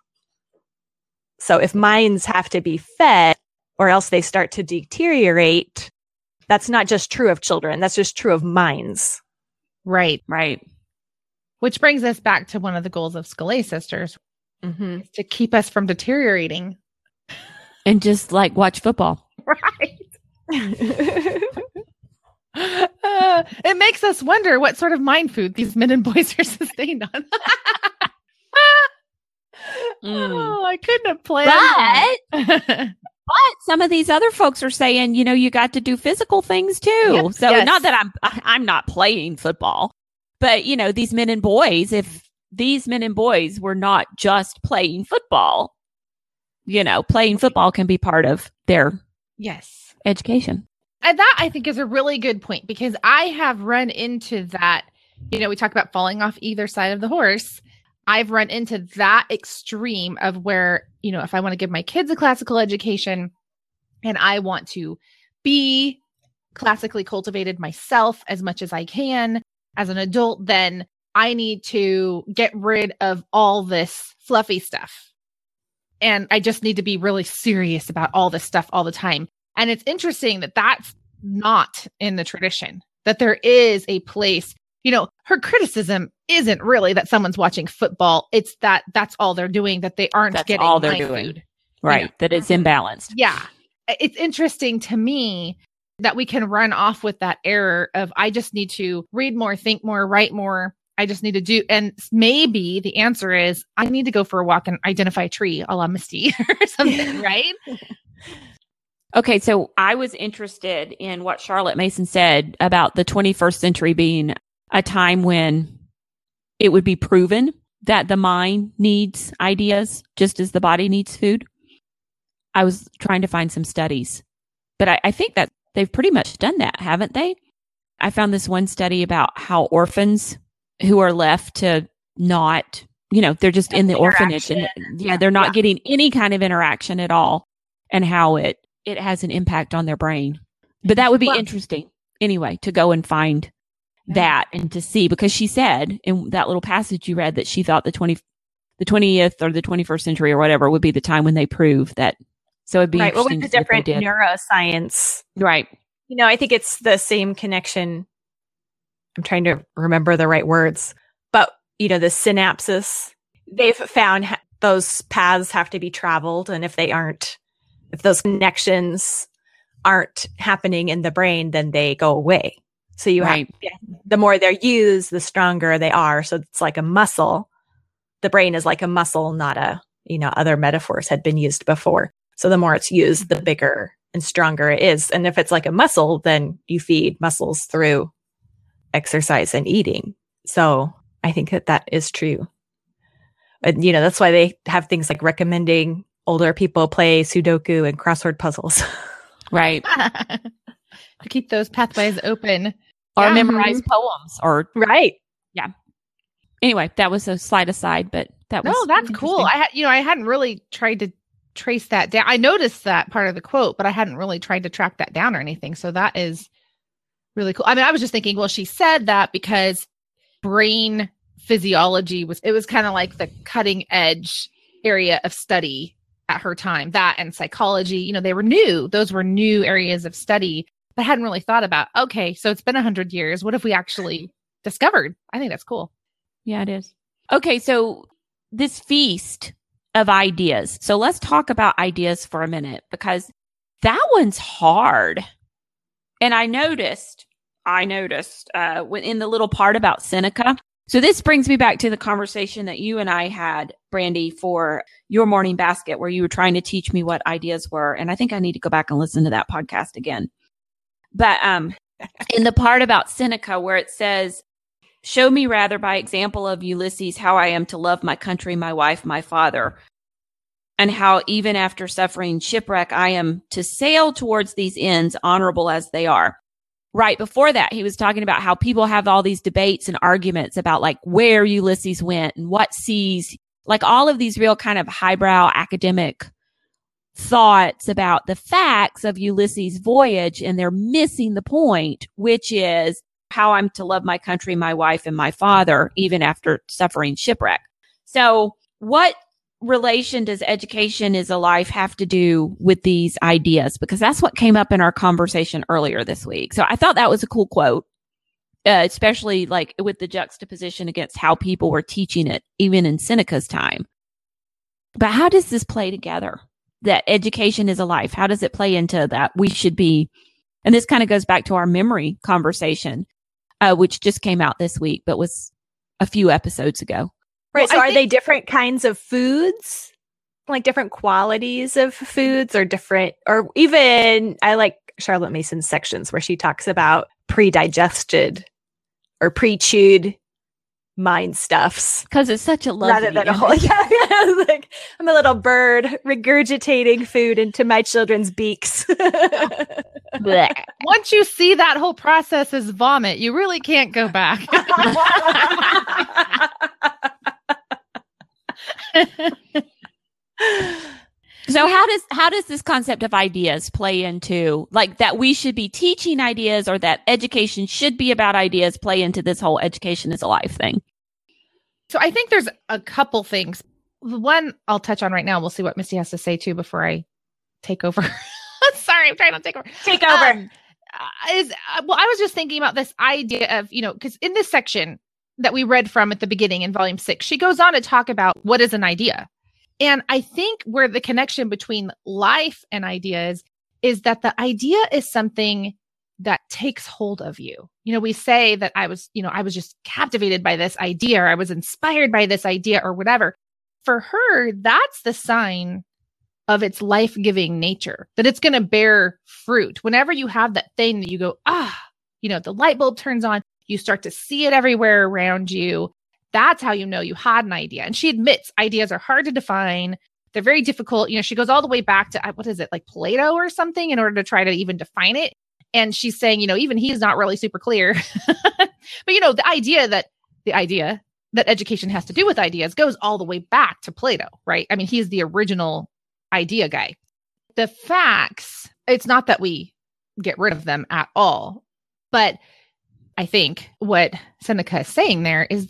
So if minds have to be fed or else they start to deteriorate, that's not just true of children. That's just true of minds. Right. Right. Which brings us back to one of the goals of Scholé Sisters Mm-hmm. to keep us from deteriorating. And just like watch football. Right. Uh, it makes us wonder what sort of mind food these men and boys are sustained on. Oh, I couldn't have planned. But that. But some of these other folks are saying, you know, you got to do physical things too. Yep. So Yes. not that I'm I'm not playing football, but you know, these men and boys, if these men and boys were not just playing football, you know, playing football can be part of their yes. education. And that I think is a really good point because I have run into that. You know, we talk about falling off either side of the horse. I've run into that extreme of where, you know, if I want to give my kids a classical education and I want to be classically cultivated myself as much as I can as an adult, then I need to get rid of all this fluffy stuff. And I just need to be really serious about all this stuff all the time. And it's interesting that that's not in the tradition, that there is a place, you know, her criticism isn't really that someone's watching football. It's that that's all they're doing, that they aren't That's getting all they're doing. food. Right. That it's mm-hmm. imbalanced. Yeah. It's interesting to me that we can run off with that error of I just need to read more, think more, write more. I just need to do, and maybe the answer is I need to go for a walk and identify a tree a la Mystie or something, right? Okay, so I was interested in what Charlotte Mason said about the 21st century being a time when it would be proven that the mind needs ideas just as the body needs food. I was trying to find some studies, but I, I think that they've pretty much done that, haven't they? I found this one study about how orphans who are left to not, you know, they're just in the orphanage and yeah, they're not Yeah. getting any kind of interaction at all and how it it has an impact on their brain. But that would be Well- interesting anyway to go and find. That and to see because she said in that little passage you read that she thought the 20 the 20th or the 21st century or whatever would be the time when they prove that so it'd be right. What was the to see if they different neuroscience? right You know, I think it's the same connection. I'm trying to remember the right words, but you know, the synapses, they've found ha- those paths have to be traveled. And if they aren't, if those connections aren't happening in the brain, then they go away. So you right have, the more they're used, the stronger they are. So it's like a muscle. The brain is like a muscle, not a, you know, other metaphors had been used before. So the more it's used, the bigger and stronger it is. And if it's like a muscle, then you feed muscles through exercise and eating. So I think that that is true. And, you know, that's why they have things like recommending older people play Sudoku and crossword puzzles. right to keep those pathways open. Or Yeah. memorize mm-hmm. poems or right. Yeah. Anyway that was a slight aside but that was No, that's cool. I had, you know, I hadn't really tried to trace that down. I noticed that part of the quote, but I hadn't really tried to track that down or anything. So that is really cool. I mean, I was just thinking, well, she said that because brain physiology was, it was kind of like the cutting edge area of study at her time. That and psychology, you know, they were new. Those were new areas of study. But I hadn't really thought about, okay, so it's been a hundred years. What have we actually discovered? I think that's cool. Yeah, it is. Okay, so this feast of ideas. So let's talk about ideas for a minute because that one's hard. And I noticed, I noticed uh, in the little part about Seneca. So this brings me back to the conversation that you and I had, Brandy, for your morning basket, where you were trying to teach me what ideas were. And I think I need to go back and listen to that podcast again. But um, in the part about Seneca, where it says, Show me rather by example of Ulysses how I am to love my country, my wife, my father, and how even after suffering shipwreck, I am to sail towards these ends, honorable as they are. Right before that, he was talking about how people have all these debates and arguments about like where Ulysses went and what seas, like all of these real kind of highbrow academic thoughts about the facts of Ulysses' voyage, and they're missing the point, which is how I'm to love my country, my wife, and my father, even after suffering shipwreck. So, what relation does education is a life have to do with these ideas? Because that's what came up in our conversation earlier this week. So I thought that was a cool quote, uh, especially like with the juxtaposition against how people were teaching it, even in Seneca's time. But how does this play together? That education is a life. How does it play into that? We should be, and this kind of goes back to our memory conversation, uh, which just came out this week, but was a few episodes ago. Right. Well, so I are think- they different kinds of foods? Like different qualities of foods or different, or even I like Charlotte Mason's sections where she talks about pre-digested or pre-chewed mind stuffs. Because it's such a lovely rather than a whole yeah, yeah, like i'm a little bird regurgitating food into my children's beaks. Once you see that whole process as vomit you really can't go back. So how does how does this concept of ideas play into like that we should be teaching ideas or that education should be about ideas play into this whole education is a life thing? So I think there's a couple things. One I'll touch on right now. We'll see what Mystie has to say too before I take over. Sorry, I'm trying to take over. Take over. Um, is uh, well, I was just thinking about this idea of you know because in this section that we read from at the beginning in volume six, she goes on to talk about what is an idea and I think where the connection between life and ideas is that the idea is something that takes hold of you. You know, we say that I was, you know, I was just captivated by this idea or I was inspired by this idea or whatever. For her, that's the sign of its life giving nature, that it's going to bear fruit. Whenever you have that thing that you go, ah, you know, the light bulb turns on, you start to see it everywhere around you. That's how you know you had an idea. And she admits ideas are hard to define. They're very difficult. You know, she goes all the way back to what is it, like Plato or something, in order to try to even define it. And she's saying, you know, even he's not really super clear. but, you know, the idea that the idea that education has to do with ideas goes all the way back to Plato, right? I mean, he's the original idea guy. The facts, it's not that we get rid of them at all, but I think what Seneca is saying there is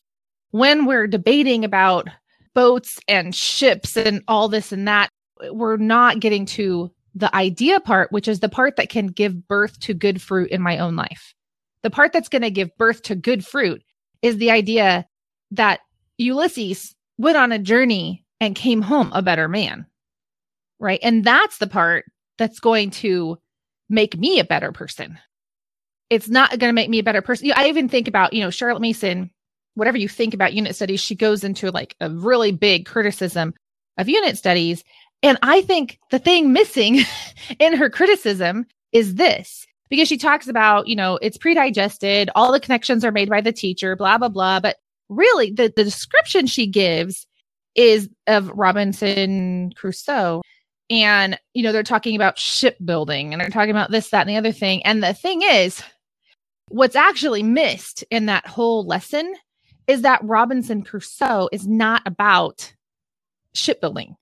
when we're debating about boats and ships and all this and that, we're not getting to the idea part, which is the part that can give birth to good fruit in my own life. The part that's going to give birth to good fruit is the idea that Ulysses went on a journey and came home a better man. Right. And that's the part that's going to make me a better person. It's not going to make me a better person. I even think about, you know, Charlotte Mason whatever you think about unit studies, she goes into like a really big criticism of unit studies. And I think the thing missing in her criticism is this because she talks about, you know, it's pre-digested, all the connections are made by the teacher, blah, blah, blah. But really the, the description she gives is of Robinson Crusoe. And, you know, they're talking about shipbuilding and they're talking about this, that, and the other thing. And the thing is, what's actually missed in that whole lesson is that Robinson Crusoe is not about shipbuilding.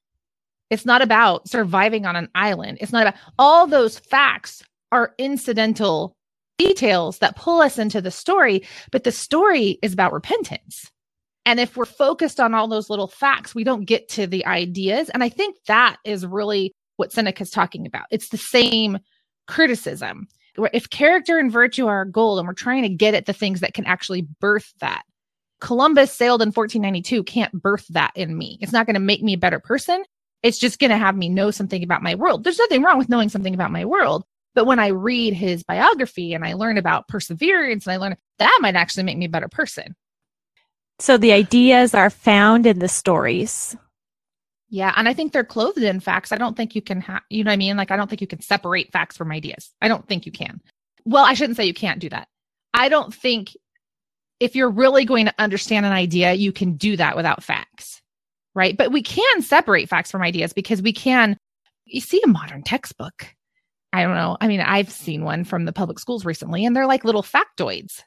It's not about surviving on an island. It's not about all those facts are incidental details that pull us into the story, but the story is about repentance. And if we're focused on all those little facts, we don't get to the ideas. And I think that is really what Seneca's talking about. It's the same criticism. If character and virtue are our goal and we're trying to get at the things that can actually birth that, Columbus sailed in 1492 can't birth that in me. It's not going to make me a better person. It's just going to have me know something about my world. There's nothing wrong with knowing something about my world. But when I read his biography and I learn about perseverance and I learn that might actually make me a better person. So the ideas are found in the stories. Yeah. And I think they're clothed in facts. I don't think you can have, you know what I mean? Like, I don't think you can separate facts from ideas. I don't think you can. Well, I shouldn't say you can't do that. I don't think if you're really going to understand an idea, you can do that without facts, right? But we can separate facts from ideas because we can, you see a modern textbook. I don't know. I mean, I've seen one from the public schools recently, and they're like little factoids.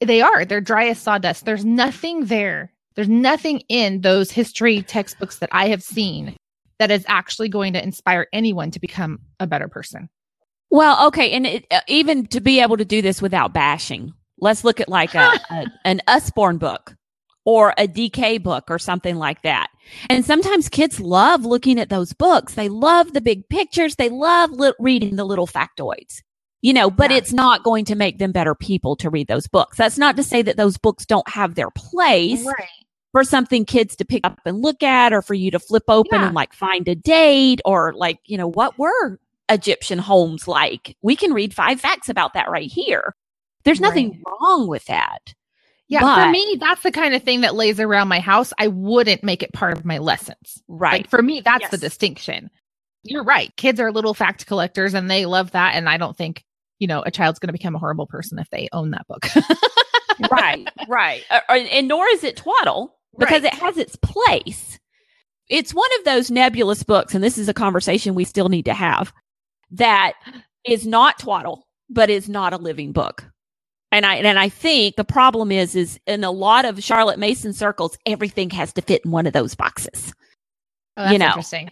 They are. They're dry as sawdust. There's nothing there. There's nothing in those history textbooks that I have seen that is actually going to inspire anyone to become a better person. Well, okay. And it, uh, even to be able to do this without bashing, Let's look at like a, a an Usborne book or a DK book or something like that. And sometimes kids love looking at those books. They love the big pictures. They love li- reading the little factoids, you know, but Yeah. it's not going to make them better people to read those books. That's not to say that those books don't have their place Right. for something kids to pick up and look at or for you to flip open Yeah. and like find a date or like, you know, what were Egyptian homes like? We can read five facts about that right here. There's nothing wrong with that. Yeah, But- for me, that's the kind of thing that lays around my house. I wouldn't make it part of my lessons. Right. Like for me, that's the distinction. You're right. Kids are little fact collectors and they love that. And I don't think, you know, a child's going to become a horrible person if they own that book. right, right. Uh, and nor is it twaddle because Right. it has its place. It's one of those nebulous books, and this is a conversation we still need to have that is not twaddle, but is not a living book. And I and I think the problem is is in a lot of Charlotte Mason circles, everything has to fit in one of those boxes. Oh, that's You know. interesting.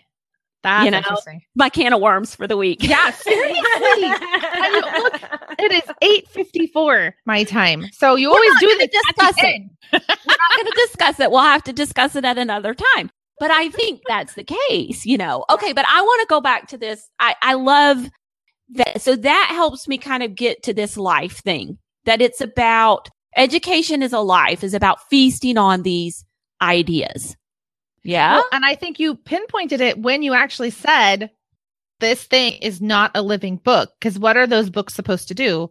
That's You know. interesting. My can of worms for the week. Yeah, seriously. I mean, look, it is 854 my time. So you always do this the discuss it. We're not going to discuss it. We'll have to discuss it at another time. But I think that's the case, you know. Okay, but I want to go back to this. I, I love that. So that helps me kind of get to this life thing that it's about education is a life, is about feasting on these ideas. Yeah. Well, and I think you pinpointed it when you actually said this thing is not a living book. Because what are those books supposed to do?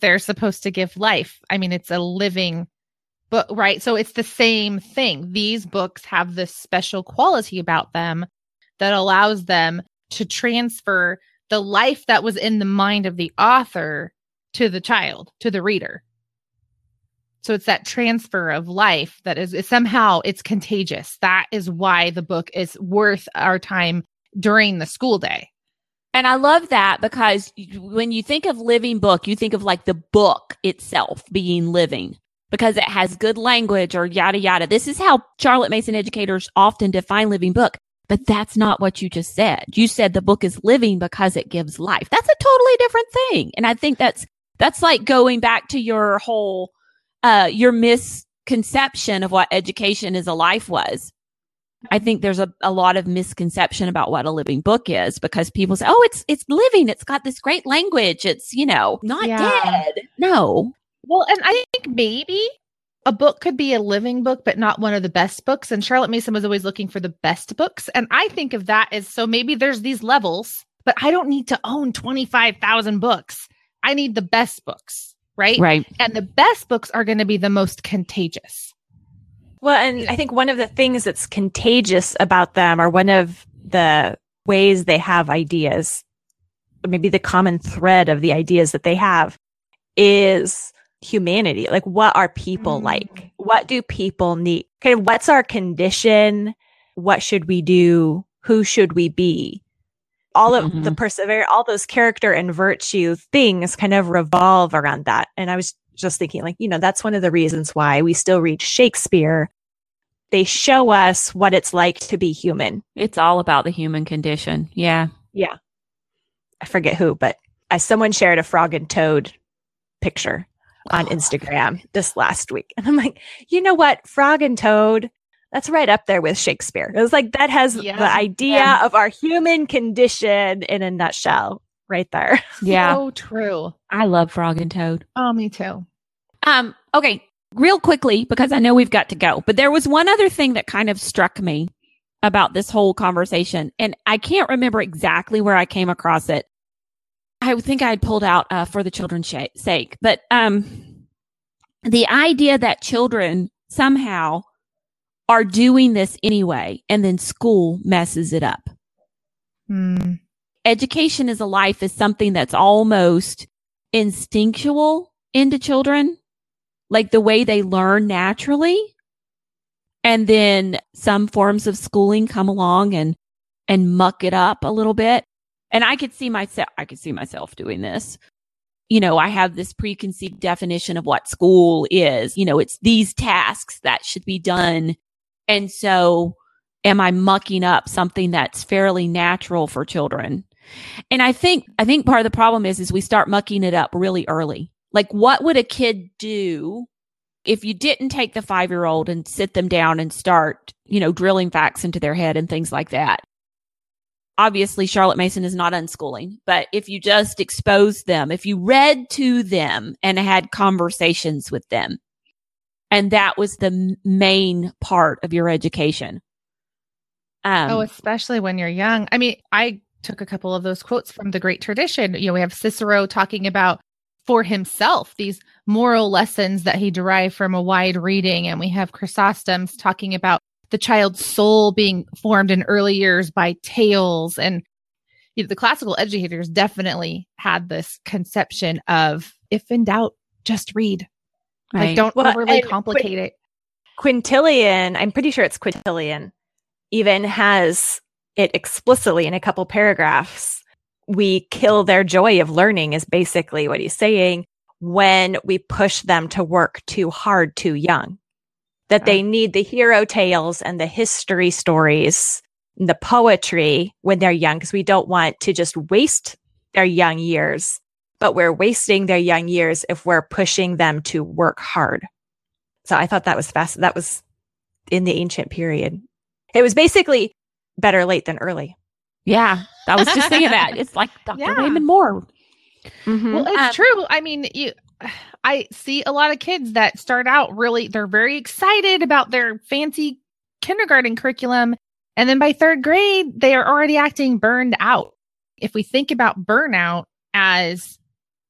They're supposed to give life. I mean, it's a living book, right? So it's the same thing. These books have this special quality about them that allows them to transfer the life that was in the mind of the author to the child, to the reader. So it's that transfer of life that is, is somehow it's contagious. That is why the book is worth our time during the school day. And I love that because when you think of living book, you think of like the book itself being living because it has good language or yada yada. This is how Charlotte Mason educators often define living book. But that's not what you just said. You said the book is living because it gives life. That's a totally different thing. And I think that's, that's like going back to your whole, uh, your misconception of what education as a life was. I think there's a, a lot of misconception about what a living book is because people say, oh, it's, it's living. It's got this great language. It's, you know, not Yeah. dead. No. Well, and I think maybe a book could be a living book, but not one of the best books. And Charlotte Mason was always looking for the best books. And I think of that as so maybe there's these levels, but I don't need to own 25,000 books. I need the best books, right? Right. And the best books are going to be the most contagious. Well, and I think one of the things that's contagious about them, or one of the ways they have ideas, or maybe the common thread of the ideas that they have, is humanity. Like, what are people Mm. like? What do people need? Kind of what's our condition? What should we do? Who should we be? All of the persevere, all those character and virtue things kind of revolve around that. And I was just thinking, like, you know, that's one of the reasons why we still read Shakespeare. They show us what it's like to be human. It's all about the human condition. Yeah. Yeah. I forget who, but uh, someone shared a frog and toad picture on Instagram this last week. And I'm like, you know what? Frog and toad, that's right up there with Shakespeare. It was like, that has Yeah. the idea Yeah. of our human condition in a nutshell right there. Yeah. So true. I love Frog and Toad. Oh, me too. Um, okay, real quickly, because I know we've got to go, but there was one other thing that kind of struck me about this whole conversation, and I can't remember exactly where I came across it. I think I had pulled out uh, for the children's sh- sake, but um, the idea that children somehow are doing this anyway, and then school messes it up. Hmm. Education as a life is something that's almost instinctual into children, like the way they learn naturally. And then some forms of schooling come along and, and muck it up a little bit. And I could see myself, I could see myself doing this. You know, I have this preconceived definition of what school is. You know, it's these tasks that should be done. And so am I mucking up something that's fairly natural for children? And I think, I think part of the problem is, is we start mucking it up really early. Like what would a kid do if you didn't take the five year old and sit them down and start, you know, drilling facts into their head and things like that, obviously Charlotte Mason is not unschooling, but if you just exposed them, if you read to them and had conversations with them, and that was the main part of your education. Um, oh, especially when you're young. I mean, I took a couple of those quotes from the Great Tradition. You know, we have Cicero talking about for himself these moral lessons that he derived from a wide reading, and we have Chrysostom's talking about the child's soul being formed in early years by tales and you know, the classical educators definitely had this conception of if in doubt just read right. like don't well, overly complicate it. Quintilian i'm pretty sure it's quintilian even has it explicitly in a couple paragraphs. We kill their joy of learning is basically what he's saying when we push them to work too hard too young. That they need the hero tales and the history stories, and the poetry when they're young, because we don't want to just waste their young years, but we're wasting their young years if we're pushing them to work hard. So I thought that was fast. That was in the ancient period. It was basically better late than early. Yeah, I was just thinking that. It's like Dr. Yeah. Raymond Moore. Mm-hmm. Well, it's um, true. I mean, you I see a lot of kids that start out really, they're very excited about their fancy kindergarten curriculum. And then by third grade, they are already acting burned out. If we think about burnout as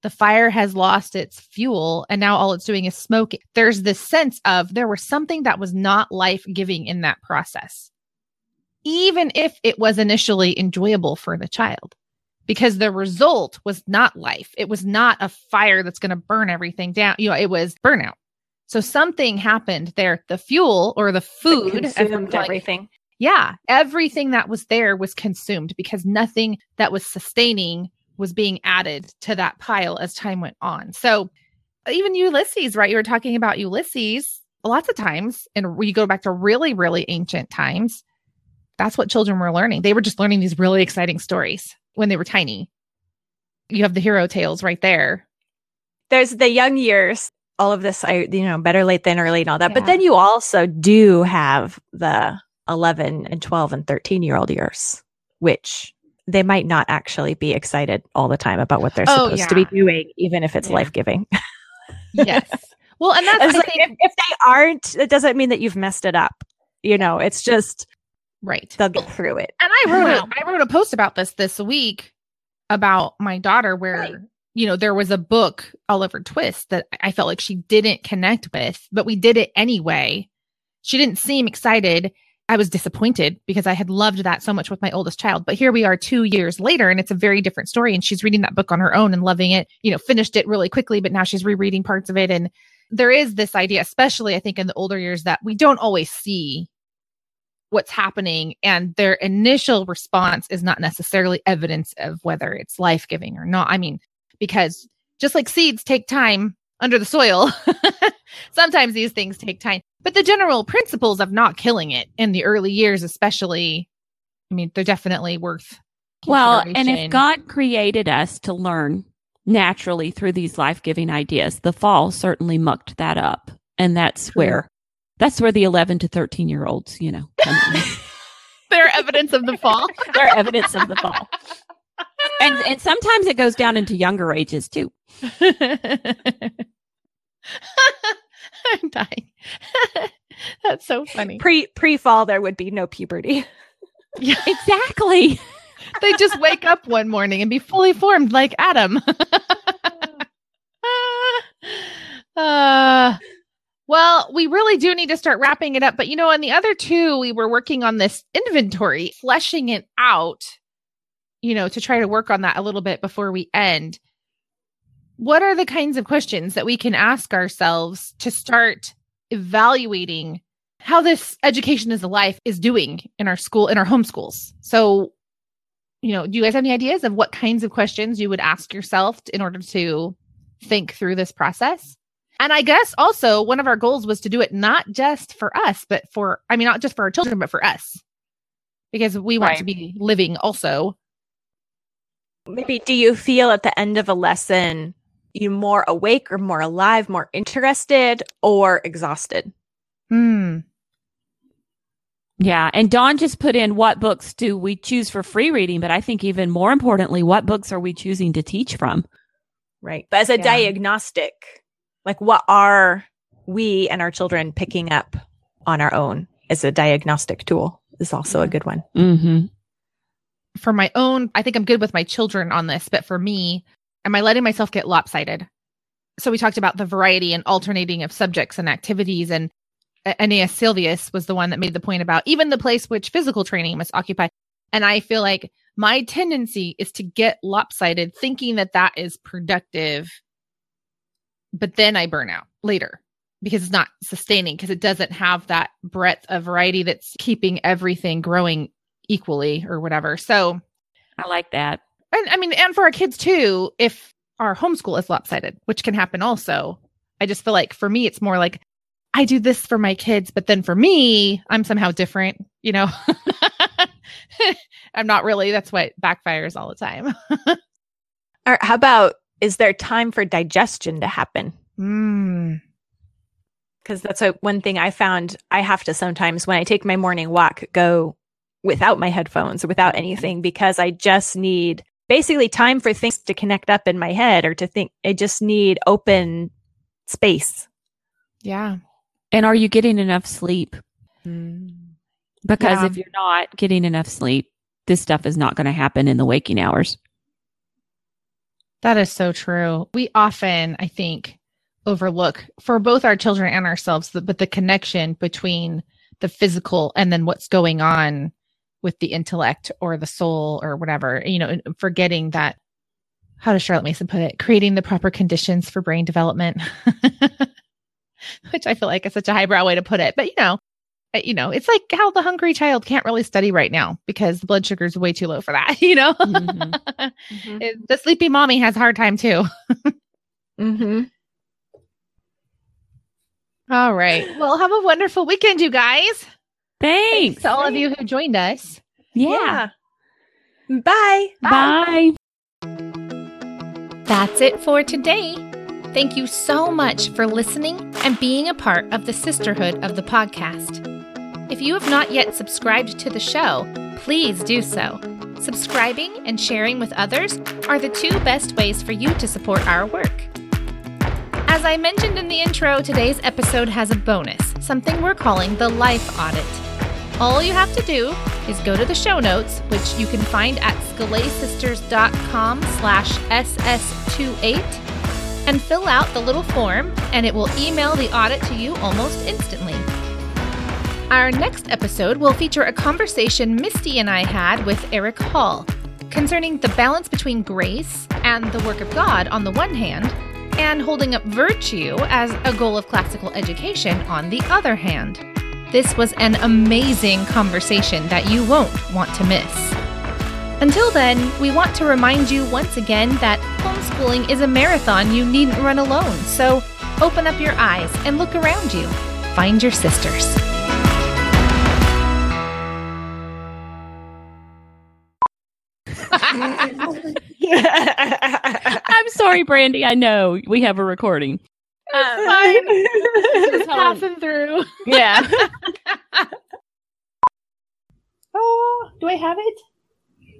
the fire has lost its fuel and now all it's doing is smoke, there's this sense of there was something that was not life giving in that process, even if it was initially enjoyable for the child because the result was not life. It was not a fire that's going to burn everything down. You know, it was burnout. So something happened there. The fuel or the food consumed like, everything. Yeah, everything that was there was consumed because nothing that was sustaining was being added to that pile as time went on. So even Ulysses, right? You were talking about Ulysses. Lots of times, and we go back to really, really ancient times. That's what children were learning. They were just learning these really exciting stories when they were tiny. You have the hero tales right there. There's the young years, all of this, I, you know, better late than early and all that. Yeah. But then you also do have the 11 and 12 and 13 year old years, which they might not actually be excited all the time about what they're oh, supposed yeah. to be doing, even if it's yeah. life giving. yes. Well, and that's like, if, if they aren't, it doesn't mean that you've messed it up. You know, it's just Right. They'll get through it. And I wrote a, I wrote a post about this this week about my daughter where right. you know there was a book Oliver Twist that I felt like she didn't connect with, but we did it anyway. She didn't seem excited. I was disappointed because I had loved that so much with my oldest child. But here we are 2 years later and it's a very different story and she's reading that book on her own and loving it. You know, finished it really quickly, but now she's rereading parts of it and there is this idea especially I think in the older years that we don't always see what's happening and their initial response is not necessarily evidence of whether it's life giving or not. I mean, because just like seeds take time under the soil, sometimes these things take time. But the general principles of not killing it in the early years, especially, I mean, they're definitely worth. Well, and if God created us to learn naturally through these life giving ideas, the fall certainly mucked that up. And that's True. where that's where the 11 to 13 year olds, you know, they're evidence of the fall. they're evidence of the fall. And and sometimes it goes down into younger ages too. I'm dying. That's so funny. Pre pre fall there would be no puberty. Yeah, exactly. they just wake up one morning and be fully formed like Adam. uh, well, we really do need to start wrapping it up. But you know, on the other two, we were working on this inventory, fleshing it out, you know, to try to work on that a little bit before we end. What are the kinds of questions that we can ask ourselves to start evaluating how this education as a life is doing in our school, in our homeschools? So, you know, do you guys have any ideas of what kinds of questions you would ask yourself in order to think through this process? And I guess also one of our goals was to do it not just for us, but for, I mean, not just for our children, but for us, because we want right. to be living also. Maybe do you feel at the end of a lesson, you more awake or more alive, more interested or exhausted. Hmm. Yeah. And Dawn just put in what books do we choose for free reading? But I think even more importantly, what books are we choosing to teach from? Right. But as a Yeah. diagnostic, like what are we and our children picking up on our own as a diagnostic tool is also a good one. Mm-hmm. For my own, I think I'm good with my children on this, but for me, am I letting myself get lopsided? So we talked about the variety and alternating of subjects and activities and Aeneas Silvius was the one that made the point about even the place which physical training must occupy. And I feel like my tendency is to get lopsided thinking that that is productive, but then I burn out later because it's not sustaining because it doesn't have that breadth of variety that's keeping everything growing equally or whatever. So, I like that. And I mean, and for our kids too, if our homeschool is lopsided, which can happen also, I just feel like for me, it's more like I do this for my kids, but then for me, I'm somehow different, you know? I'm not really. That's what backfires all the time. Or how about is there time for digestion to happen? Mm. Because that's a, one thing I found I have to sometimes when I take my morning walk go without my headphones or without anything because I just need basically time for things to connect up in my head or to think I just need open space. Yeah. And are you getting enough sleep? Mm. Because Yeah. if you're not getting enough sleep, this stuff is not going to happen in the waking hours. That is so true. We often, I think, overlook for both our children and ourselves, the, but the connection between the physical and then what's going on with the intellect or the soul or whatever, you know, forgetting that, how does Charlotte Mason put it? Creating the proper conditions for brain development, which I feel like is such a highbrow way to put it. But, you know, uh, you know, it's like how the hungry child can't really study right now because the blood sugar is way too low for that, you know? Mhm. It- the sleepy mommy has a hard time too. Mm-hmm. All right. Well, have a wonderful weekend, you guys. Thanks. to all of you who joined us. Yeah. Bye. Bye. That's it for today. Thank you so much for listening and being a part of the sisterhood of the podcast. If you have not yet subscribed to the show, please do so. Subscribing and sharing with others are the two best ways for you to support our work. As I mentioned in the intro, today's episode has a bonus, something we're calling the Life Audit. All you have to do is go to the show notes, which you can find at scholesisters.com slash ss28, and fill out the little form, and it will email the audit to you almost instantly. Our next episode will feature a conversation Mystie and I had with Eric Hall concerning the balance between grace and the work of God on the one hand, and holding up virtue as a goal of classical education on the other hand. This was an amazing conversation that you won't want to miss. Until then, we want to remind you once again that homeschooling is a marathon you needn't run alone. So open up your eyes and look around you. Find your sisters. I'm sorry, Brandy. I know we have a recording. Um, just passing through. Yeah. oh, do I have it?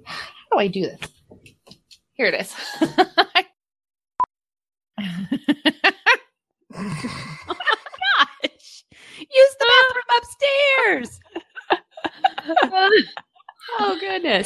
How do I do this? Here it is. gosh! Use the bathroom upstairs. oh goodness.